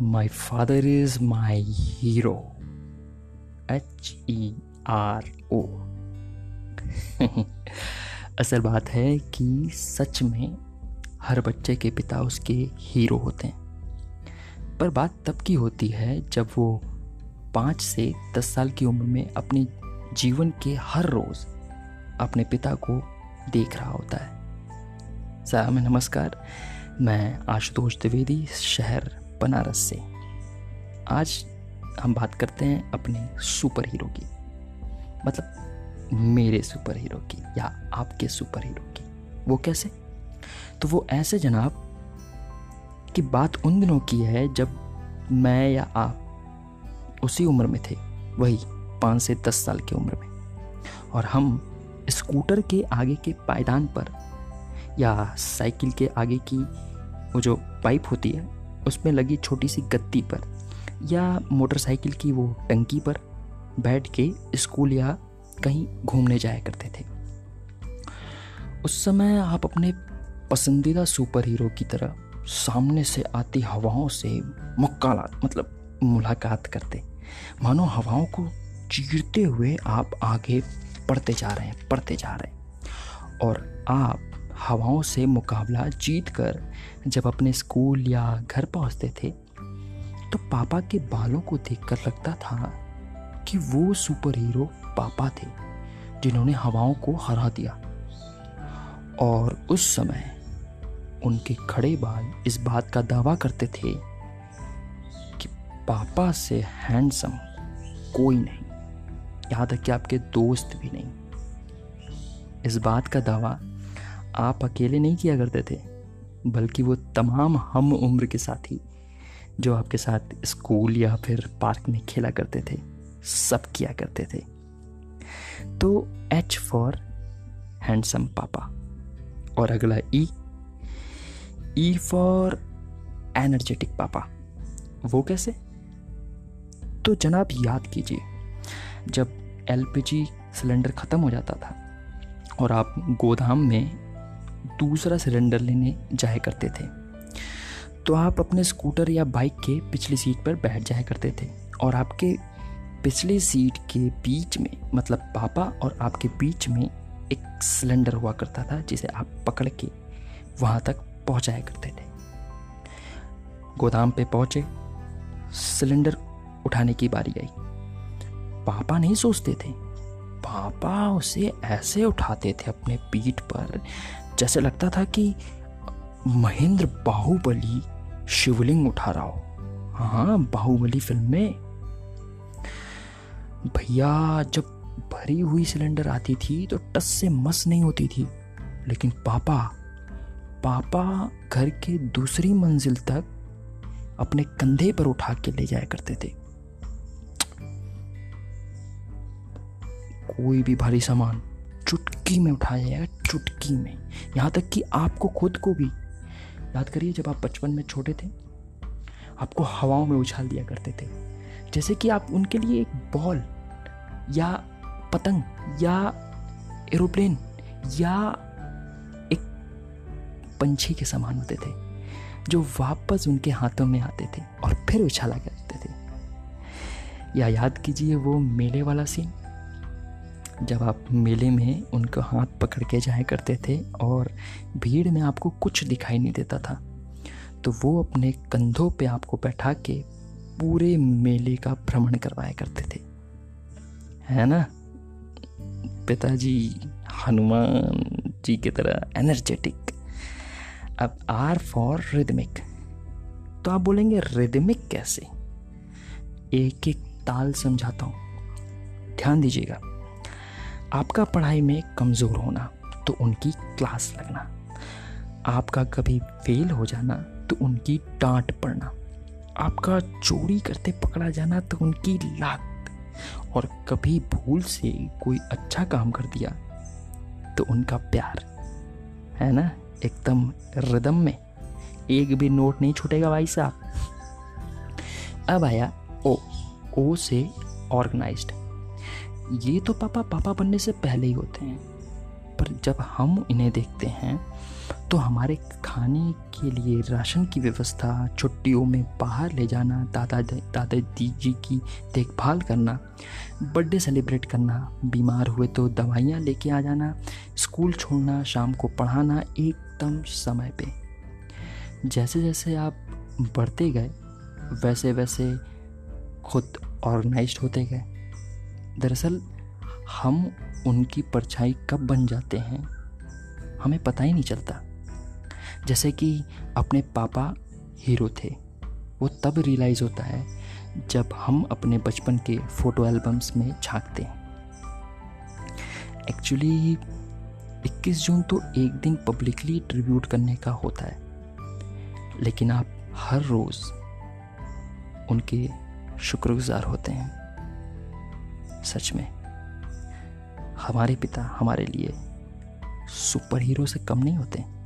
My father is my hero. H E R O. असल बात है कि सच में हर बच्चे के पिता उसके हीरो होते हैं पर बात तब की होती है जब वो पाँच से दस साल की उम्र में अपने जीवन के हर रोज़ अपने पिता को देख रहा होता है साहब, नमस्कार। मैं आशुतोष द्विवेदी, शहर बनारस से। आज हम बात करते हैं अपने सुपर हीरो की। मतलब मेरे सुपर हीरो की या आपके सुपर हीरो की। वो कैसे? तो वो ऐसे जनाब कि बात उन दिनों की है जब मैं या आप उसी उम्र में थे, वही पाँच से दस साल की उम्र में। और हम स्कूटर के आगे के पायदान पर या साइकिल के आगे की वो जो पाइप होती है, उसमें लगी छोटी सी गत्ती पर या मोटरसाइकिल की वो टंकी पर बैठ के स्कूल या कहीं घूमने जाया करते थे। उस समय आप अपने पसंदीदा सुपर हीरो की तरह सामने से आती हवाओं से मुक्कालात मतलब मुलाकात करते। मानो हवाओं को चीरते हुए आप आगे पढ़ते जा रहे हैं पढ़ते जा रहे हैं। और आप हवाओं से मुकाबला जीत कर जब अपने स्कूल या घर पहुँचते थे तो पापा के बालों को देखकर लगता था कि वो सुपर हीरो पापा थे, जिन्होंने हवाओं को हरा दिया। और उस समय उनके खड़े बाल इस बात का दावा करते थे कि पापा से हैंडसम कोई नहीं, यहाँ तक कि आपके दोस्त भी नहीं। इस बात का दावा आप अकेले नहीं किया करते थे, बल्कि वो तमाम हम उम्र के साथी जो आपके साथ स्कूल या फिर पार्क में खेला करते थे, सब किया करते थे। तो एच फॉर हैंडसम पापा। और अगला ई ई फॉर एनर्जेटिक पापा। वो कैसे? तो जनाब याद कीजिए, जब एलपीजी सिलेंडर ख़त्म हो जाता था और आप गोदाम में दूसरा सिलेंडर लेने जाया करते थे। तो आप अपने स्कूटर या बाइक के पिछली सीट पर बैठ जाया करते थे और आपके पिछले सीट के बीच में मतलब पापा और आपके बीच में एक सिलेंडर हुआ करता था जिसे आप पकड़ के वहाँ तक पहुँचाया करते थे। गोदाम पे पहुँचे, सिलेंडर उठाने की बारी आई। पापा नहीं सोचते थे। पापा उसे ऐसे उठाते थे अपने पीठ पर जैसे लगता था कि महेंद्र बाहुबली शिवलिंग उठा रहा हो। हाँ बाहुबली फ़िल्म में। भैया, जब भरी हुई सिलेंडर आती थी तो टस से मस नहीं होती थी। लेकिन पापा पापा घर के दूसरी मंजिल तक अपने कंधे पर उठा के ले जाया करते थे। कोई भी भारी सामान। चुटकी में उठाया जाएगा, चुटकी में। यहाँ तक कि आपको खुद को भी। याद करिए, जब आप बचपन में छोटे थे, आपको हवाओं में उछाल दिया करते थे। जैसे कि आप उनके लिए एक बॉल, या पतंग, या एरोप्लेन, या एक पंछी के समान होते थे, जो वापस उनके हाथों में आते थे और फिर उछाला करते थे। या याद कीजिए वो मेले वाला सीन जब आप मेले में उनका हाथ पकड़ के जाया करते थे और भीड़ में आपको कुछ दिखाई नहीं देता था तो वो अपने कंधों पे आपको बैठा के पूरे मेले का भ्रमण करवाया करते थे। है ना? पिताजी, हनुमान जी की तरह एनर्जेटिक अब आर फॉर रिदमिक तो आप बोलेंगे रिदमिक कैसे? एक एक ताल समझाता हूँ। ध्यान दीजिएगा। आपका पढ़ाई में कमज़ोर होना तो उनकी क्लास लगना। आपका कभी फेल हो जाना तो उनकी डांट पड़ना। आपका चोरी करते पकड़ा जाना तो उनकी लात। और कभी भूल से कोई अच्छा काम कर दिया तो उनका प्यार। है ना? एकदम रिदम में। एक भी नोट नहीं छूटेगा भाई साहब। अब आया ओ ओ से ऑर्गेनाइज्ड ये तो पापा पापा बनने से पहले ही होते हैं। पर जब हम इन्हें देखते हैं तो हमारे खाने के लिए राशन की व्यवस्था, छुट्टियों में बाहर ले जाना दादा दादाजी जी की देखभाल करना, बर्थडे सेलिब्रेट करना, बीमार हुए तो दवाइयाँ लेके आ जाना, स्कूल छोड़ना, शाम को पढ़ाना, एकदम समय पे। जैसे जैसे आप बढ़ते गए वैसे वैसे खुद ऑर्गेनाइज होते गए। दरअसल, हम उनकी परछाई कब बन जाते हैं, हमें पता ही नहीं चलता। जैसे कि अपने पापा हीरो थे, वो तब रियलाइज़ होता है, जब हम अपने बचपन के फ़ोटो एल्बम्स में झांकते हैं। एक्चुअली 21 जून तो एक दिन पब्लिकली ट्रिब्यूट करने का होता है। लेकिन आप हर रोज़ उनके शुक्रगुजार होते हैं। सच में हमारे पिता हमारे लिए सुपर हीरो से कम नहीं होते।